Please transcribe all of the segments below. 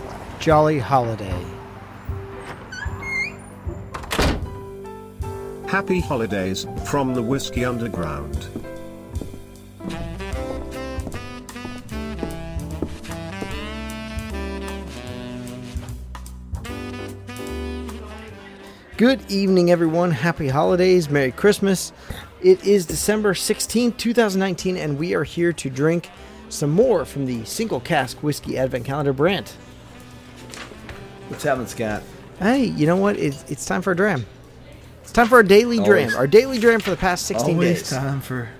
possible. Jolly holiday. Happy holidays from the Whiskey Underground. Good evening, everyone. Happy holidays. Merry Christmas. It is December 16th, 2019, and we are here to drink some more from the single cask whiskey advent calendar brand. What's happening, Scott? Hey, you know what? It's, it's time for a dram. It's time for our daily Always. dram. Our daily dram for the past 16 Always days. time for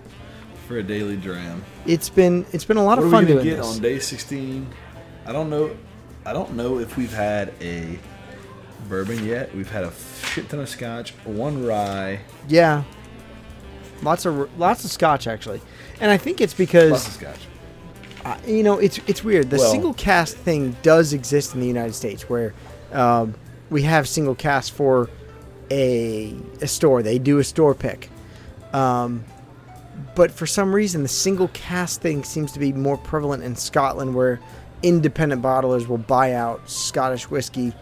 for a daily dram. It's been it's been a lot What of fun doing get this. on day 16? I don't know. I don't know if we've had a bourbon yet. We've had a shit ton of scotch, one rye, Yeah. Lots of lots of scotch actually. And I think it's because lots of scotch. Uh, you know, it's it's weird. The Well- single cask thing does exist in the United States, where um, we have single cask for a a store. They do a store pick, um, but for some reason, the single cask thing seems to be more prevalent in Scotland, where independent bottlers will buy out Scottish whiskey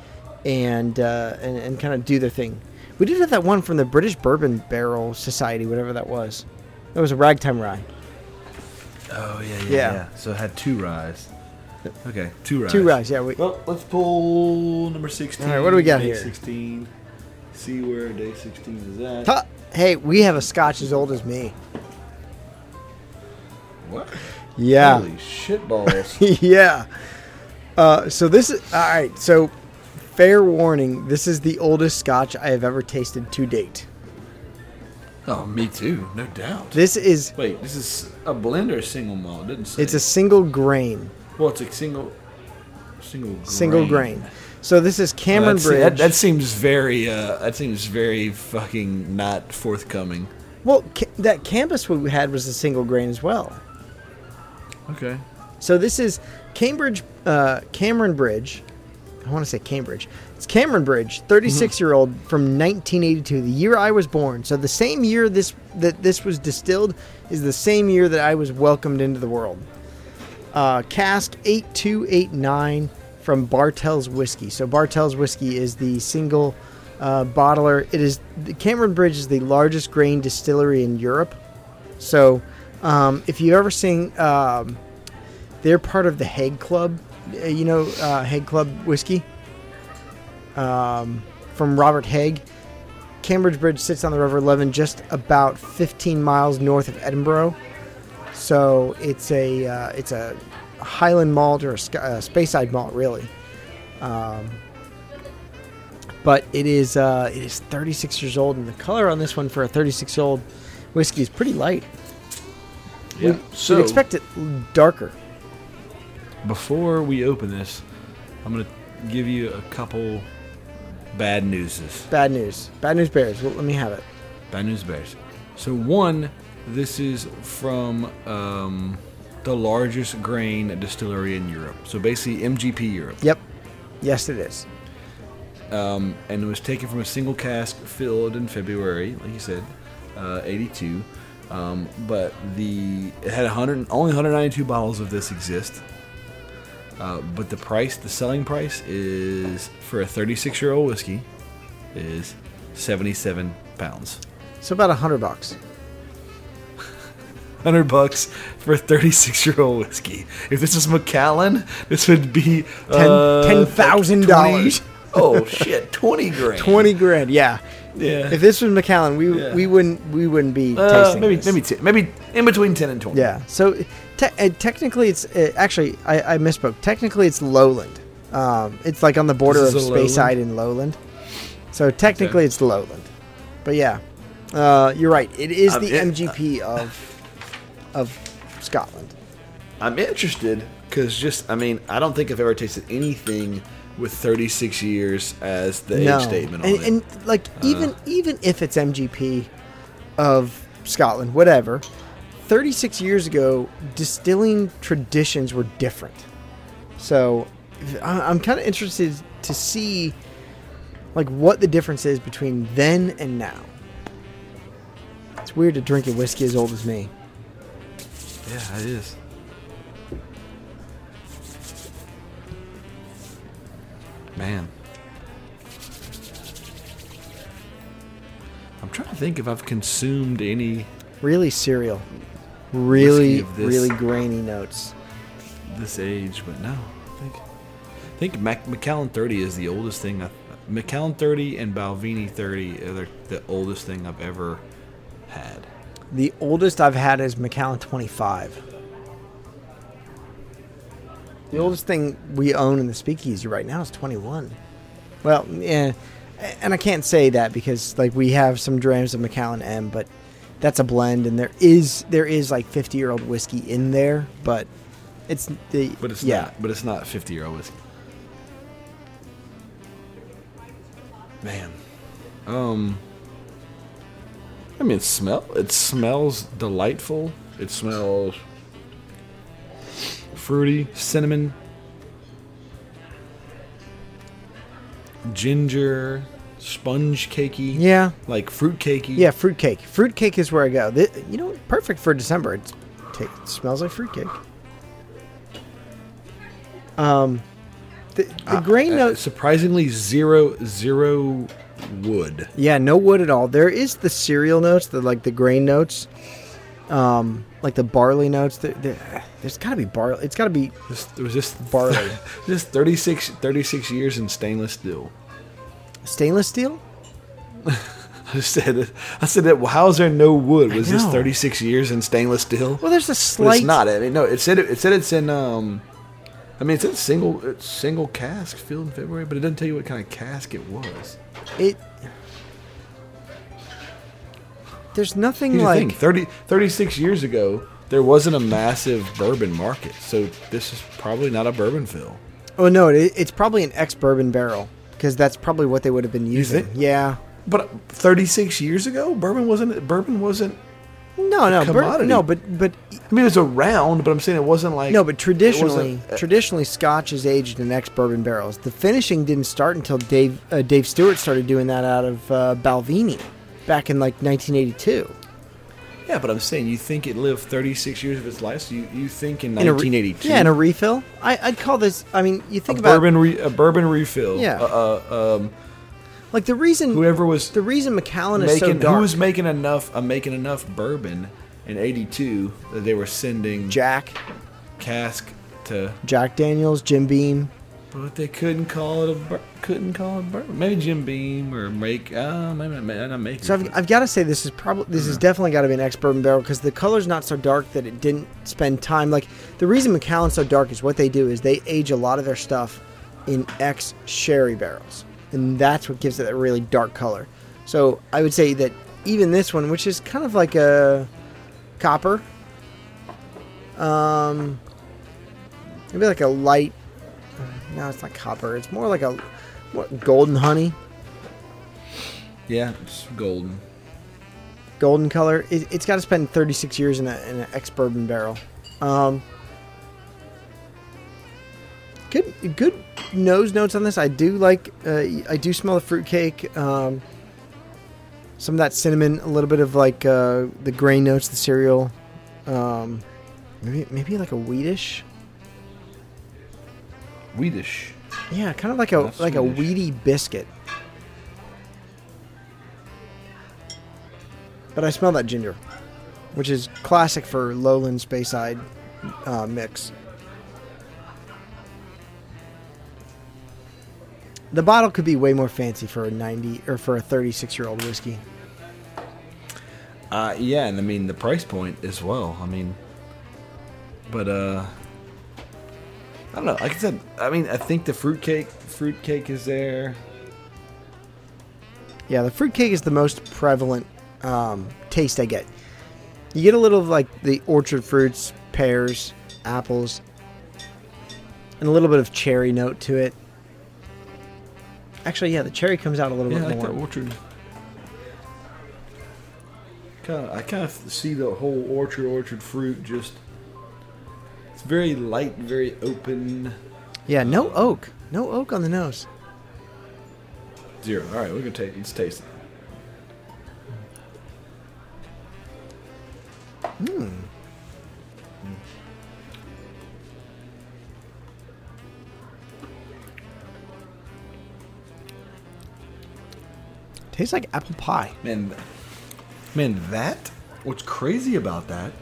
and uh, and, and kind of do their thing. We did have that one from the British Bourbon Barrel Society, whatever that was. That was a ragtime rye. Oh yeah, yeah, Yeah. yeah. So it had two ryes. Okay, two ryes. Two ryes, yeah. We, Well, let's pull number 16. All right, what do we got day here? 16. See where day 16 is at. Ha- Hey, we have a scotch as old as me. What? Yeah. Holy shit balls. yeah. Uh, so this is all right. So, fair warning: this is the oldest Scotch I have ever tasted to date. Oh, me too, no doubt. This is Wait, this is a blend or a single malt? It didn't say. it's a single grain, well, it's a single, single, grain. single grain. So this is Well, Cameron that's- Bridge. That, that seems very. Uh, that seems very fucking not forthcoming. well, ca- that Cambus we had was a single grain as well. Okay. So this is Cambridge, uh, Cameron Bridge. I want to say Cambridge. It's Cameron Bridge, 36 year old from 1982, the year I was born. So the same year this that this was distilled is the same year that I was welcomed into the world. Uh, cask 8289 from Bartels Whiskey. So Bartels Whiskey is the single uh, bottler. It is the Cameron Bridge is the largest grain distillery in Europe. So um, if you ever seen um, they're part of the Haig Club. Uh, You know, uh, Haig Club whiskey um, from Robert Haig. Cambridge Bridge sits on the River Leven, just about 15 miles north of Edinburgh. So it's a uh, it's a Highland malt or a, sc- uh, Speyside malt, really. Um, but it is uh, it is 36 years old, and the color on this one for a 36 year old whiskey is pretty light. Yeah. We'd, so we'd expect it darker. before we open this, I'm gonna give you a couple bad newses. Bad news. Bad news bears. Well, let me have it. Bad news bears. So one, this is from um, the largest grain distillery in Europe. So basically MGP Europe. Yep. Yes, it is. um, and it was taken from a single cask filled in February, like you said, uh, 82. Um, but the it had 100, only 192 bottles of this exist. Uh, but the price, the selling price, is for a 36 year old whiskey, is 77 pounds. So about a hundred bucks. 100 bucks for a 36 year old whiskey. If this is Macallan, this would be uh, ten thousand dollars. 20 Oh shit, 20 grand. Twenty grand. Yeah. Yeah. If this was Macallan, we Yeah. we wouldn't we wouldn't be Uh, tasting maybe this. maybe t- maybe in between ten and twenty. Yeah. So te- uh, technically, it's uh, actually I, I misspoke. Technically, it's lowland. Um, it's like on the border of This is a Speyside and Lowland. So technically, it's lowland. But yeah, uh, you're right. It is Um, the it- MGP of of Scotland. I'm interested because just I mean I don't think I've ever tasted anything with 36 years as the age statement on and, it. and like even even if it's MGP of Scotland, whatever. 36 years ago, distilling traditions were different. So I'm kind of interested to see like what the difference is between then and now. It's weird to drink a whiskey as old as me. yeah, it is. Man. I'm trying to think if I've consumed any Really cereal. Really, this- really grainy notes. this age, but no. I think I think Mac- Macallan 30 is the oldest thing. I, Macallan 30 and Balvenie 30 are the, the oldest thing I've ever had. The oldest I've had is Macallan 25. The oldest thing we own in the speakeasy right now is 21. Well, yeah, and I can't say that because like we have some drams of Macallan M, but that's a blend, and there is there is like 50 year old whiskey in there, but it's the But it's yeah. not. But it's not 50 year old whiskey. Man, um, I mean, smell. It smells delightful. It smells fruity, cinnamon, ginger, sponge cakey. Yeah, like fruit cakey. yeah, fruit cake. Fruit cake is where I go. Thi- you know, perfect for December. It's, ta- it smells like fruit cake. Um, the, the grain Uh, notes. surprisingly zero zero wood. Yeah, no wood at all. There is the cereal notes, the like the grain notes, um, like the barley notes. There, there, has got to be barley. It's got to be it was just Barley. just 36, 36 years in stainless steel. Stainless steel. I said, it- I said that. Well, how is there no wood? Was this thirty six years in stainless steel? Well, there's a but slight. it's not. I mean, no. It said it, it said it's in. Um, I mean, it's in single it's single cask filled in February, but it doesn't tell you what kind of cask it was. It. There's nothing Here's the like. thing: 30, 36 years ago, there wasn't a massive bourbon market, so this is probably not a bourbon fill. Oh no, it, it's probably an ex bourbon barrel because that's probably what they would have been using. Yeah. But thirty six years ago, bourbon wasn't. Bourbon wasn't. No, no, bur- commodity. no, but but I mean, it was around, but I'm saying it wasn't like no, but traditionally, wasn't- uh, traditionally, Scotch is aged in ex bourbon barrels. The finishing didn't start until Dave uh, Dave Stewart started doing that out of uh, Balvenie, back in like 1982. Yeah, but I'm saying you think it lived 36 years of its life, so you, you think in In a re- 1982. yeah, in a refill. I, I'd call this. I mean, you a think about bourbon re, a bourbon refill. Yeah. Uh, uh, um, like the reason whoever was the reason Macallan is so dark. who was making enough uh, making enough bourbon in 82 that they were sending Jack, cask to Jack Daniels, Jim Beam. But they couldn't call it a bur- couldn't call it bourbon. Maybe Jim Beam or make uh maybe not, not make So I've, I've got to say this is probably this is definitely got to be an ex bourbon barrel because the color's not so dark that it didn't spend time. Like the reason Macallan's so dark is what they do is they age a lot of their stuff in ex sherry barrels, and that's what gives it that really dark color. So I would say that even this one, which is kind of like a copper, um, maybe like a light. No, it's not copper. It's more like a what, golden honey. yeah it's golden golden color. It, it's got to spend 36 years in, a, in an ex bourbon barrel. Um, good, good nose notes on this. I do like. Uh, I do smell the fruitcake. Um, some of that cinnamon, a little bit of like uh, the grain notes, the cereal. Um, maybe maybe like a wheatish. Wheatish Yeah, kind of like a like a Swedish. weedy biscuit. But I smell that ginger, which is classic for lowland Speyside uh, mix. The bottle could be way more fancy for a 90 or for a 36 year old whiskey. Uh, yeah, and I mean the price point as well. I mean, but uh, I don't know. Like I said, I mean, I think the fruitcake, fruitcake is there. Yeah, the fruitcake is the most prevalent um, taste I get. You get a little of like the orchard fruits, pears, apples, and a little bit of cherry note to it. Actually, yeah, the cherry comes out a little Yeah, I bit like more. that orchard. Kind of, I kind of see the whole orchard, orchard fruit. Just it's very light, very open. Yeah, no oak, no oak on the nose. Zero. All right, we're gonna take. Let's taste it. Hmm. Tastes like apple pie. Man, man, that what's crazy about that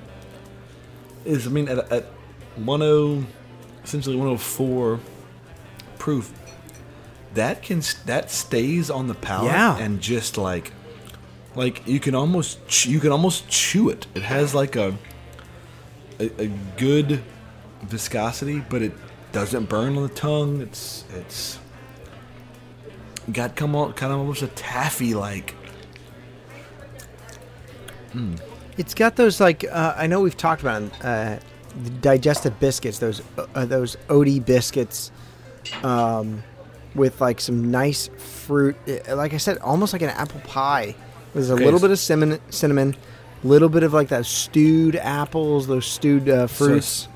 is, I mean, at, at 10, essentially 104 proof, that can that stays on the palate Yeah. and just like, like you can almost you can almost chew it. It has like a a, a good viscosity, but it doesn't burn on the tongue. It's it's got come on kind of almost a taffy like. It's got those like uh, I know we've talked about uh, digestive biscuits, those uh, those OD biscuits, um, with like some nice fruit. uh, Like I said, almost like an apple pie. There's a Okay, little bit of cinnamon, cinnamon, little bit of like that stewed apples, those stewed uh, fruits.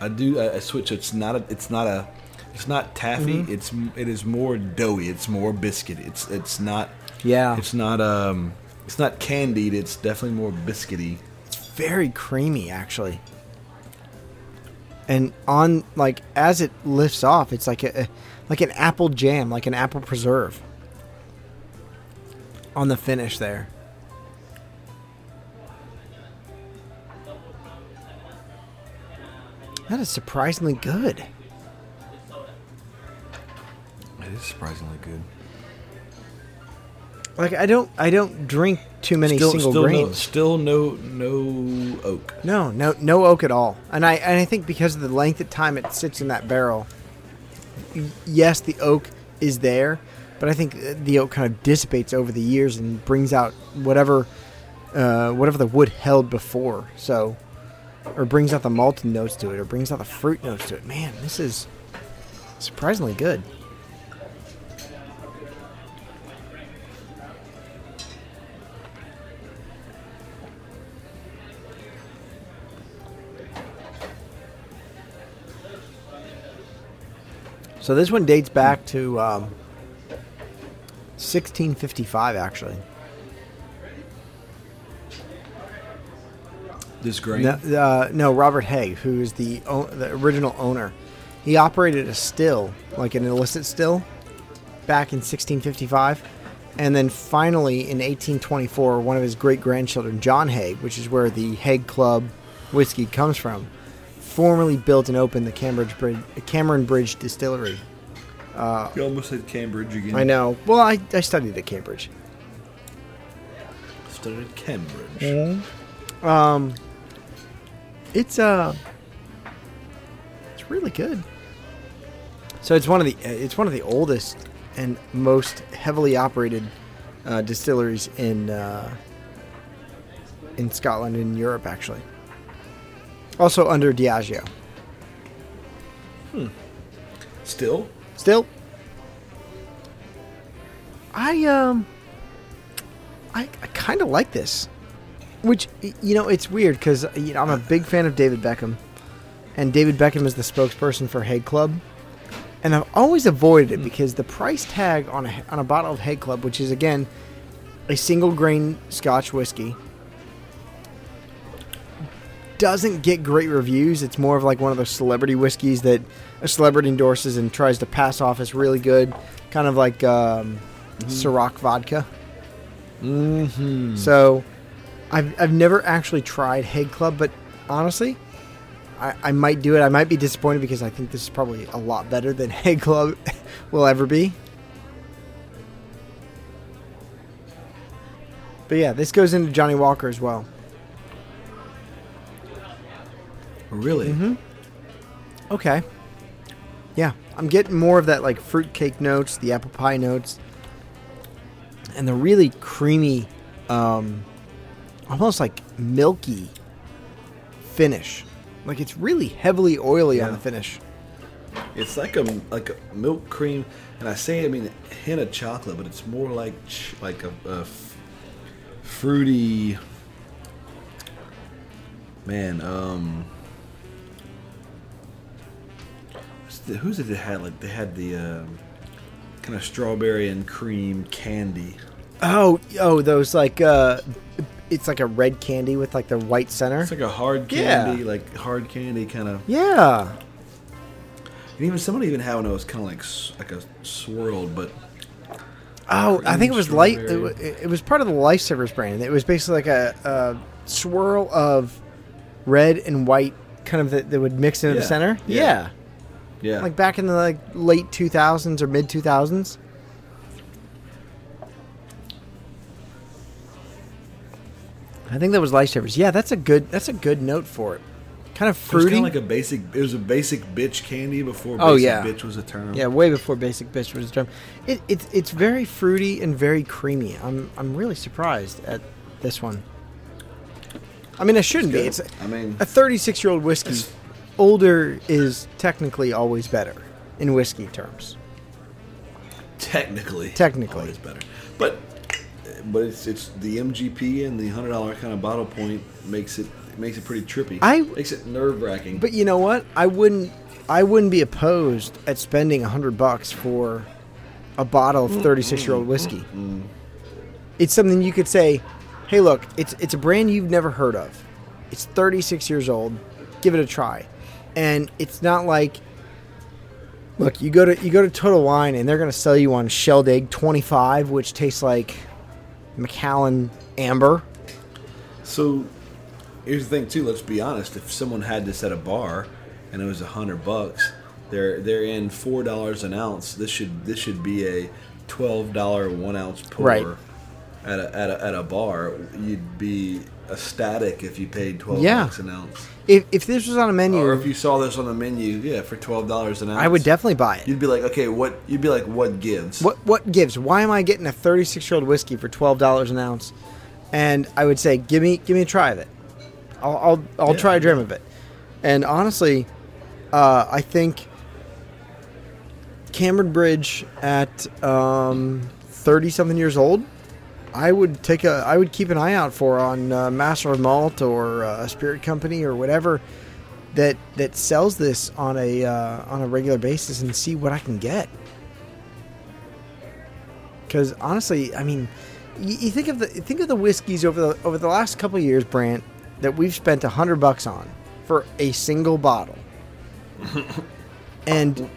I do I, I switch. It's not a. It's not a. It's not taffy. Mm-hmm. It's it is more doughy. It's more biscuit. It's it's not. yeah, It's not um. It's not candied. It's definitely more biscuity. it's very creamy actually. And on like as it lifts off, it's like a, like an apple jam, like an apple preserve. On the finish there. That is surprisingly good. It is surprisingly good. Like I don't I don't drink too many still, single still no, grains. still no no oak. No, no, no oak at all. And I and I think because of the length of time it sits in that barrel, yes, the oak is there, but I think uh, the oak kind of dissipates over the years and brings out whatever, uh, whatever the wood held before. So, or brings out the malted notes to it, or brings out the fruit notes to it. Man, this is surprisingly good. So this one dates back to um, 1655, actually. This grain. No, uh, no, Robert Haig, who is the o- the original owner, he operated a still, like an illicit still, back in 1655, and then finally in 1824, one of his great grandchildren, John Haig, which is where the Haig Club whiskey comes from, formally built and opened the Cambridge Bridge, Cameron Bridge Distillery. you almost said Cambridge again. I know. Well, I, I studied at Cambridge. Studied at Cambridge. Um, it's uh, it's really good. So it's one of the it's one of the oldest and most heavily operated uh, distilleries in uh, in Scotland and Europe, actually. Also under Diageo. Still. Still, I um, I, I kind of like this, which you know it's weird because you know I'm a big fan of David Beckham, and David Beckham is the spokesperson for Haig Club, and I've always avoided it because the price tag on a on a bottle of Haig Club, which is again a single grain Scotch whiskey, doesn't get great reviews. It's more of like one of those celebrity whiskeys that a celebrity endorses and tries to pass off as really good, kind of like um, Ciroc vodka. Mm-hmm. So, I've I've never actually tried Haig Club, but honestly, I, I might do it. I might be disappointed because I think this is probably a lot better than Haig Club will ever be. But yeah, this goes into Johnnie Walker as well. Really? Mm-hmm. Okay. Yeah, I'm getting more of that like fruitcake notes, the apple pie notes, and the really creamy, um, almost like milky finish. Like it's really heavily oily on the finish. It's like a like a milk cream, and I say I mean a hint of chocolate, but it's more like ch- like a, a f- fruity. Man, um, the- who's it that had like they had the um kind of strawberry and cream candy? Oh, oh, those like uh, it's like a red candy with like the white center. It's like a hard Yeah. candy, like hard candy kind of. yeah, And even somebody even had one that was kind of like like a swirled, but Oh, I think it was light. It, strawberry. it was part of the Lifesavers brand. It was basically like a, a swirl of red and white, kind of that, that would mix into the center. Yeah. Yeah. Yeah. like back in the like late two thousands or mid two thousands. I think that was Lifesavers. Yeah, that's a good. That's a good note for it. Kind of it was fruity. kind of like a basic. It was a basic bitch candy before. Oh, yeah. bitch was a term. Yeah, way before Basic Bitch was a term. It, it's it's very fruity and very creamy. I'm I'm really surprised at this one. I mean, I shouldn't be. It's I mean- a 36 year old whiskey. Older is technically always better in whiskey terms. Technically, Technically. always better. But but it's it's the MGP and the hundred dollar kind of bottle point makes it makes it pretty trippy. I- makes it nerve wracking. But you know what? I wouldn't I wouldn't be opposed at spending a hundred bucks for a bottle of mm, 36 year old mm, whiskey. Mm, it's something you could say, "Hey, look, it's it's a brand you've never heard of. It's 36 years old. Give it a try." And it's not like look, you go to you go to Total Wine and they're going to sell you on Shelled Egg 25, which tastes like Macallan Amber. So here's the thing too. Let's be honest. If someone had this at a bar and it was a hundred bucks, they're they're in four dollars an ounce. This should this should be a twelve dollar one ounce pour Right. At a, at a at a bar. You'd be ecstatic if you paid twelve Yeah. bucks an ounce. If if this was on a menu, Or if you saw this on the menu, yeah, for twelve dollars an ounce, I would definitely buy it. You'd be like, okay, what? You'd be like, what gives? What what gives? Why am I getting a 36 year old whiskey for twelve dollars an ounce? And I would say, give me give me a try of it. I'll I'll, I'll Yeah. try a dram of it. And honestly, uh, I think Cameron Bridge at thirty something years old, I would take a I would keep an eye out for on uh, Master of Malt or uh, a Spirit Company or whatever that that sells this on a uh, on a regular basis and see what I can get. Because honestly, I mean, you, you think of the think of the whiskeys over the over the last couple of years, Brant, that we've spent a hundred bucks on for a single bottle, and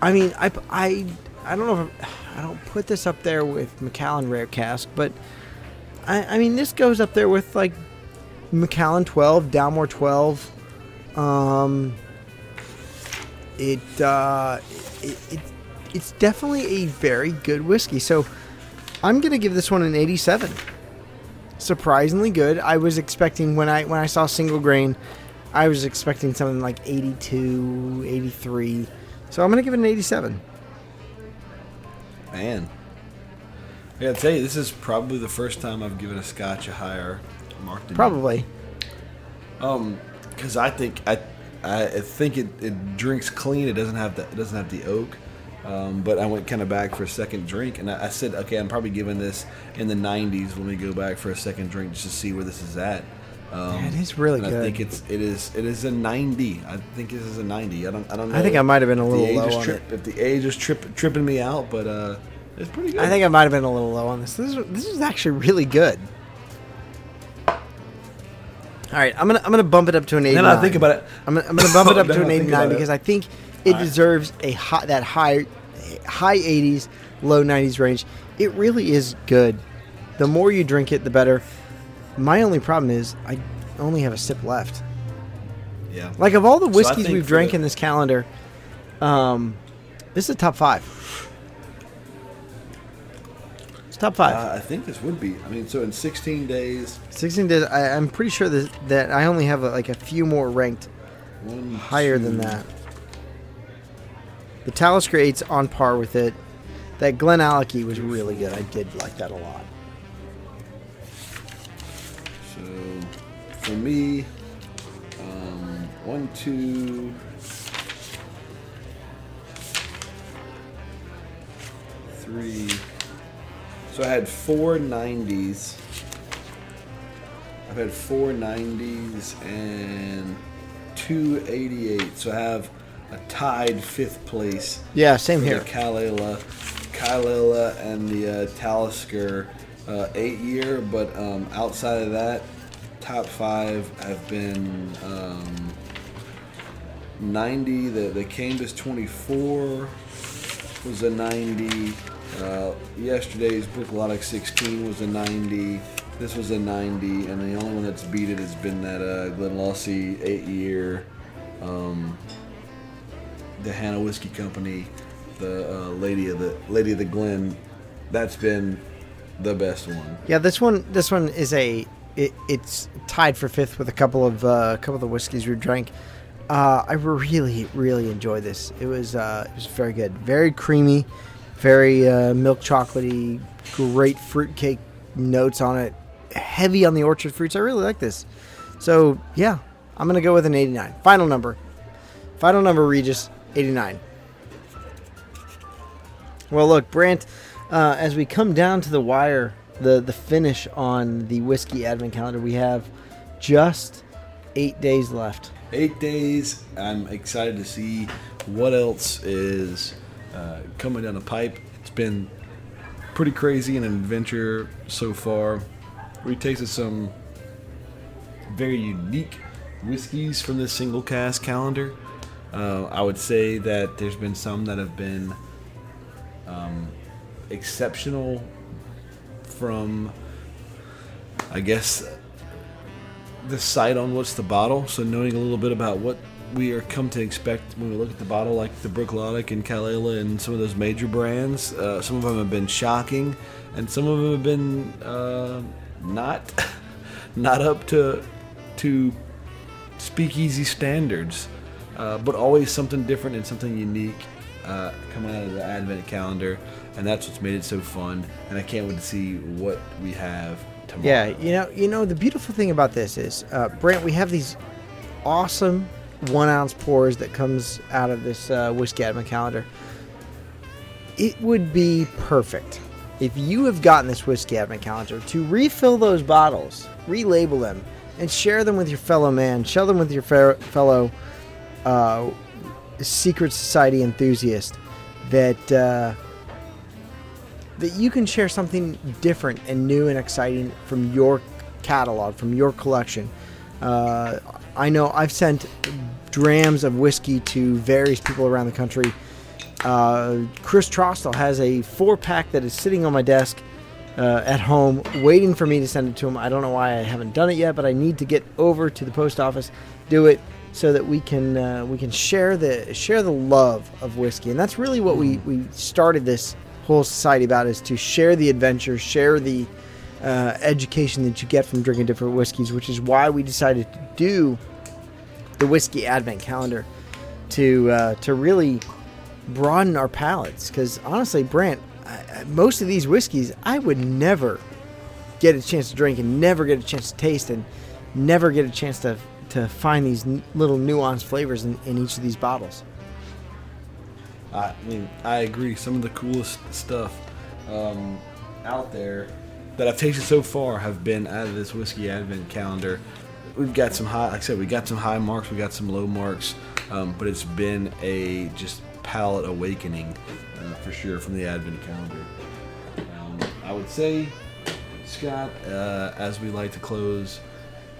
I mean, I I I don't know if I don't put this up there with Macallan Rare Cask, but I I mean this goes up there with like Macallan twelve, Dalmore twelve. Um, it uh, it, it it's definitely a very good whiskey. So I'm gonna give this one an 87. Surprisingly good. I was expecting when I when I saw single grain, I was expecting something like 82, 83. So I'm gonna give it an 87. Man, I gotta tell you, this is probably the first time I've given a Scotch a higher mark than you. Probably. Um, because I think I, I think it, it drinks clean. It doesn't have the it doesn't have the oak. Um, but I went kind of back for a second drink, and I, I said, okay, I'm probably giving this in the 90s when we go back for a second drink just to see where this is at. Um, it is really good. I think it's it is it is a 90. I think this is a 90. I don't I don't know. I think I might have been a little low on trip, If the age is trip, tripping me out, but uh, it's pretty good. I think I might have been a little low on this. This is, this is actually really good. All right, I'm gonna I'm gonna bump it up to an 89. Then I think about it. I'm gonna, I'm gonna bump it up to an 89 about it. because I think it All right. deserves a high, that high high 80s, low 90s range. It really is good. The more you drink it, the better. My only problem is I only have a sip left. Yeah. Like of all the whiskeys think we've drank the- in this calendar, um, this is a top five. It's top five. Uh, I think this would be. I mean, so in 16 days, 16 days. I, I'm pretty sure that, that I only have like a few more ranked one higher than that. The Talisker 8's on par with it. That Glenallachie was really good. I did like that a lot. For me, um, one, two, three. So I had four 90s. I've had four 90s and two 88s. So I have a tied fifth place Yeah, same here. The Caol Ila, Kalila, and the uh, Talisker uh, eight year, but um, outside of that, top five have been um, 90. The the Cambus 24 was a 90. Uh, yesterday's Bruichladdich 16 was a 90. This was a 90, and the only one that's beat it has been that uh, Glen Lawsey eight year, um, the Hannah Whiskey Company, the uh, Lady of the Lady of the Glen. That's been the best one. Yeah, this one this one is a it, it's tied for fifth with a couple of uh, a couple of the whiskeys we drank. Uh, I really really enjoyed this. It was uh, it was very good, very creamy, very uh, milk chocolatey, great fruitcake notes on it, heavy on the orchard fruits. I really like this. So yeah, I'm gonna go with an 89. Final number, final number, Regis 89. Well, look, Brant, uh, as we come down to the wire, the the finish on the whiskey advent calendar, we have just eight days left. Eight days. I'm excited to see what else is uh, coming down the pipe. It's been pretty crazy and an adventure so far. We tasted some very unique whiskeys from this single cask calendar. Uh, I would say that there's been some that have been um, exceptional from, I guess, the sight on what's the bottle. So knowing a little bit about what we are come to expect when we look at the bottle, like the Bruichladdich and Caol Ila and some of those major brands. Uh, some of them have been shocking, and some of them have been uh, not not up to to speakeasy standards, uh, but always something different and something unique uh, coming out of the Advent calendar, and that's what's made it so fun. And I can't wait to see what we have tomorrow. Yeah, you know, you know, the beautiful thing about this is, uh, we have these awesome one ounce pours that comes out of this uh, whiskey advent calendar. It would be perfect if you have gotten this whiskey advent calendar to refill those bottles, relabel them, and share them with your fellow man, share them with your fe- fellow uh, secret society enthusiast. That uh, that you can share something different and new and exciting from your catalog, from your collection. Uh, I know I've sent drams of whiskey to various people around the country. Uh, Chris Trostel has a four pack that is sitting on my desk uh, at home, waiting for me to send it to him. I don't know why I haven't done it yet, but I need to get over to the post office, do it, so that we can uh, we can share the share the love of whiskey, and that's really what we we started this society about is to share the adventure, share the uh, education that you get from drinking different whiskeys, which is why we decided to do the whiskey advent calendar to uh, to really broaden our palates. Because honestly, Brant, most of these whiskeys I would never get a chance to drink and never get a chance to taste and never get a chance to to find these n- little nuanced flavors in, in each of these bottles. I mean, I agree. Some of the coolest stuff um, out there that I've tasted so far have been out of this whiskey advent calendar. We've got some high, like I said, we got some high marks, we got some low marks, um, but it's been a just palate awakening uh, for sure from the advent calendar. Um, I would say, Scott, uh, as we like to close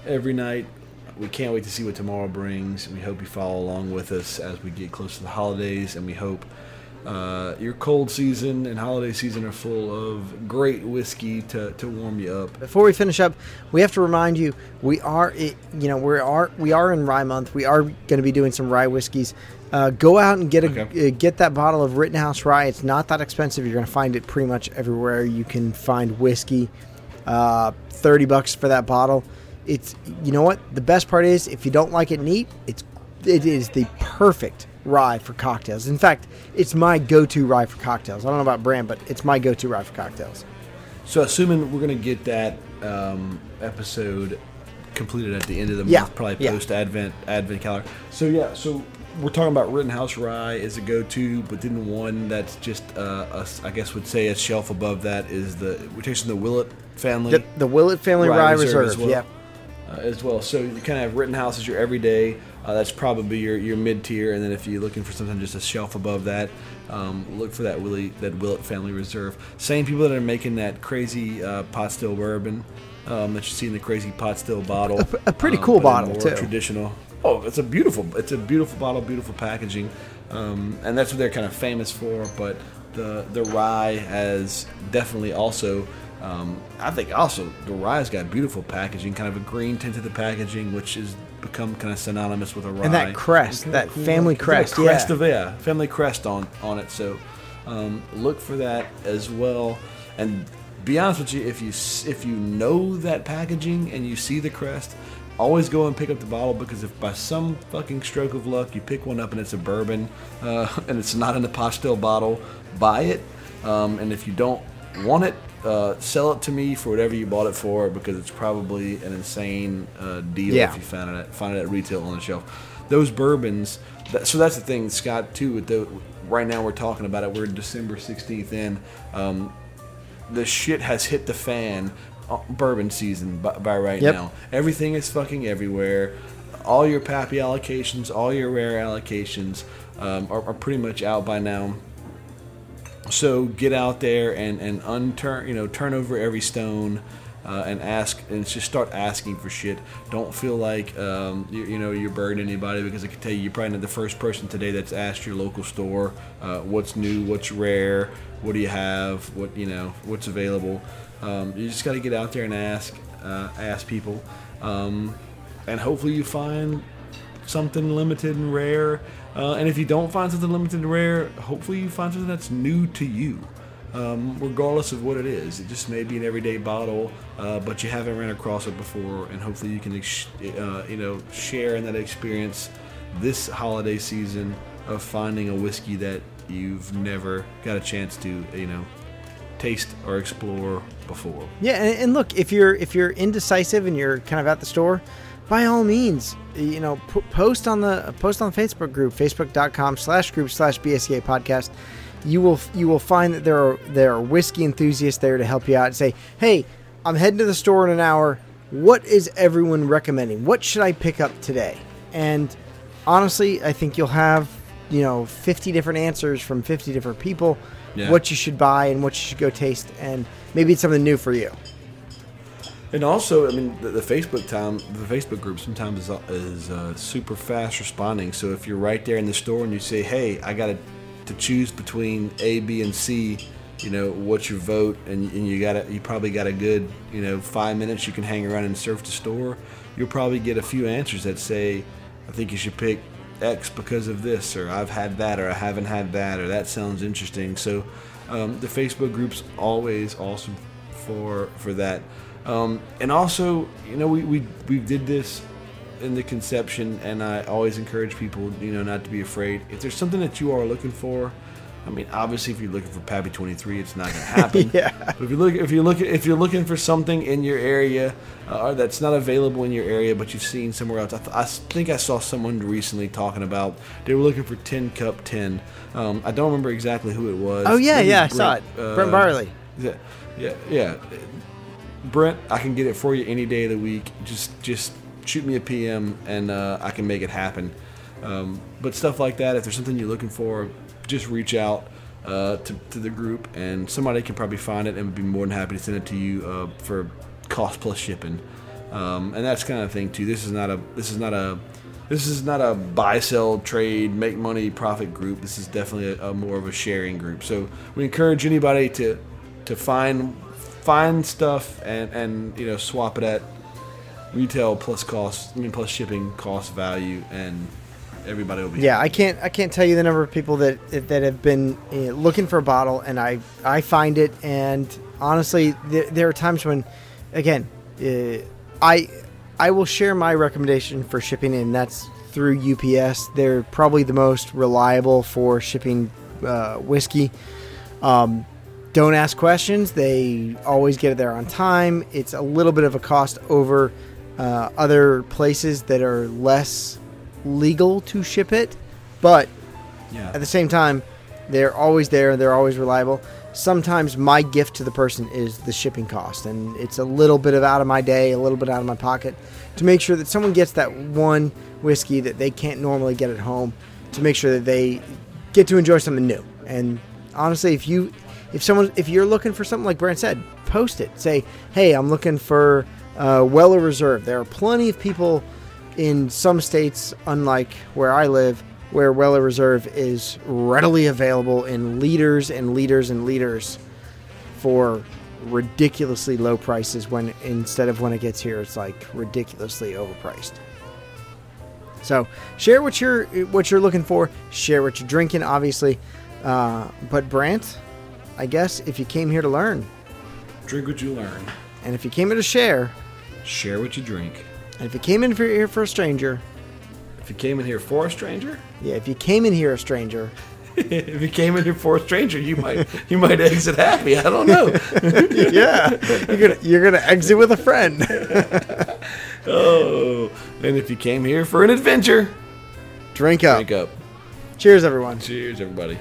every night, we can't wait to see what tomorrow brings. We hope you follow along with us as we get close to the holidays, and we hope uh, your cold season and holiday season are full of great whiskey to, to warm you up. Before we finish up, we have to remind you we are you know we are we are in rye month. We are going to be doing some rye whiskeys. Uh, go out and get a Okay. uh, get that bottle of Rittenhouse rye. It's not that expensive. You're going to find it pretty much everywhere you can find whiskey. Uh, Thirty bucks for that bottle. It's you know what the best part is if you don't like it neat, it's it is the perfect rye for cocktails. In fact, it's my go-to rye for cocktails. I don't know about brand, but it's my go-to rye for cocktails. So, assuming we're going to get that um, episode completed at the end of the Yeah, month, probably yeah. post Advent Advent calendar. So, yeah, so we're talking about Rittenhouse Rye as a go-to, but then one that's just, uh, a I guess, would say a shelf above that is the we're tasting the Willet family. The, the Willet Family Rye Rye, Reserve Reserve. well. Yeah. Uh, as well. So you kind of have Rittenhouse as your everyday. Uh, that's probably your, your mid tier, and then if you're looking for something just a shelf above that, um, look for that Willie that Willet Family Reserve. Same people that are making that crazy uh, pot still bourbon um, that you see in the crazy pot still bottle. A- a pretty um, cool bottle, too. Traditional. Oh, it's a beautiful. It's a beautiful bottle, beautiful packaging, um, and that's what they're kind of famous for. But the the rye has definitely also. Um, I think also the rye's got beautiful packaging, kind of a green tint to the packaging, which has become kind of synonymous with a rye. And that crest, that family It's crest, crest yeah. of yeah, family crest on on it. So um, look for that as well. And be honest with you, if you if you know that packaging and you see the crest, always go and pick up the bottle because if by some fucking stroke of luck you pick one up and it's a bourbon uh, and it's not in a pot still bottle, buy it. Um, and if you don't want it, uh, sell it to me for whatever you bought it for because it's probably an insane uh, deal Yeah. if you find it at, find it at retail on the shelf. Those bourbons. That, so that's the thing, Scott. Too. With the right now we're talking about it. We're December sixteenth in. Um, the shit has hit the fan. uh, Bourbon season by, by right Yep. now. Everything is fucking everywhere. All your pappy allocations, all your rare allocations um, are, are pretty much out by now. So get out there and and unturn, you know, turn over every stone. Uh, and ask and just start asking for shit. Don't feel like um, you, you know you're burdening anybody because I can tell you you're probably not the first person today that's asked your local store uh, what's new, what's rare, what do you have, what you know, what's available. Um, you just got to get out there and ask, uh, ask people, um, and hopefully you find something limited and rare. Uh, and if you don't find something limited and rare, hopefully you find something that's new to you, um, regardless of what it is. It just may be an everyday bottle, uh, but you haven't ran across it before, and hopefully you can, ex- uh, you know, share in that experience this holiday season of finding a whiskey that you've never got a chance to, you know, taste or explore before. Yeah, and, and look, if you're if you're indecisive and you're kind of at the store, by all means, you know, p- post on the post on the Facebook group, facebook.com slash group slash BSEA podcast. You will you will find that there are there are whiskey enthusiasts there to help you out and say, hey, I'm heading to the store in an hour. What is everyone recommending? What should I pick up today? And honestly, I think you'll have you know 50 different answers from 50 different people. Yeah. What you should buy and what you should go taste, and maybe it's something new for you. And also, I mean, the, the Facebook time, the Facebook group sometimes is, is uh, super fast responding. So if you're right there in the store and you say, "Hey, I got to choose between A, B, and C," you know, what's your vote? And, and you got you probably got a good, you know, five minutes you can hang around and surf the store. You'll probably get a few answers that say, "I think you should pick X because of this," or "I've had that," or "I haven't had that," or "That sounds interesting." So um, the Facebook group's always awesome for for that. Um, and also, you know, we, we we did this in the conception, and I always encourage people, you know, not to be afraid. If there's something that you are looking for, I mean, obviously, if you're looking for Pappy 23, it's not going to happen. Yeah. But if you look, if you look, if you're looking for something in your area, uh, or that's not available in your area, but you've seen somewhere else, I, th- I think I saw someone recently talking about they were looking for Tin Cup 10. Um, I don't remember exactly who it was. Oh yeah, Maybe yeah, I saw it. Brent, uh, Brent Barley. yeah, yeah, yeah. Brent, I can get it for you any day of the week. Just just shoot me a PM and uh, I can make it happen. Um, but stuff like that, if there's something you're looking for, just reach out uh, to, to the group and somebody can probably find it and would be more than happy to send it to you uh, for cost plus shipping. Um, and that's kind of thing too. This is not a this is not a this is not a buy sell trade make money profit group. This is definitely a, a more of a sharing group. So we encourage anybody to to find find stuff and and you know swap it at retail plus cost. I mean plus shipping cost value and everybody will be Yeah, I can't I can't tell you the number of people that that have been uh, looking for a bottle, and I I find it, and honestly, there, there are times when, again, uh, I I will share my recommendation for shipping, and that's through UPS. They're probably the most reliable for shipping uh, whiskey. Um, don't ask questions. They always get it there on time. It's a little bit of a cost over uh, other places that are less legal to ship it, but yeah. at the same time, they're always there. They're always reliable. Sometimes my gift to the person is the shipping cost, and it's a little bit of out of my day, a little bit out of my pocket, to make sure that someone gets that one whiskey that they can't normally get at home, to make sure that they get to enjoy something new. And honestly, if you, if someone, if you're looking for something like Brent said, post it. Say, hey, I'm looking for uh, Weller Reserve. There are plenty of people in some states, unlike where I live, where Weller Reserve is readily available in liters and liters and liters for ridiculously low prices when instead of when it gets here it's like ridiculously overpriced. So share what you're what you're looking for. Share what you're drinking, obviously. Uh, but Brant, I guess if you came here to learn, Drink what you learn. and if you came here to share, Share what you drink. and if you came in here for a stranger, If you came in here for a stranger, yeah, if you came in here a stranger, if you came in here for a stranger, you might you might exit happy. I don't know. yeah, you're gonna you're gonna exit with a friend. Oh, and if you came here for an adventure, Drink up. drink up. Cheers, everyone. Cheers, everybody.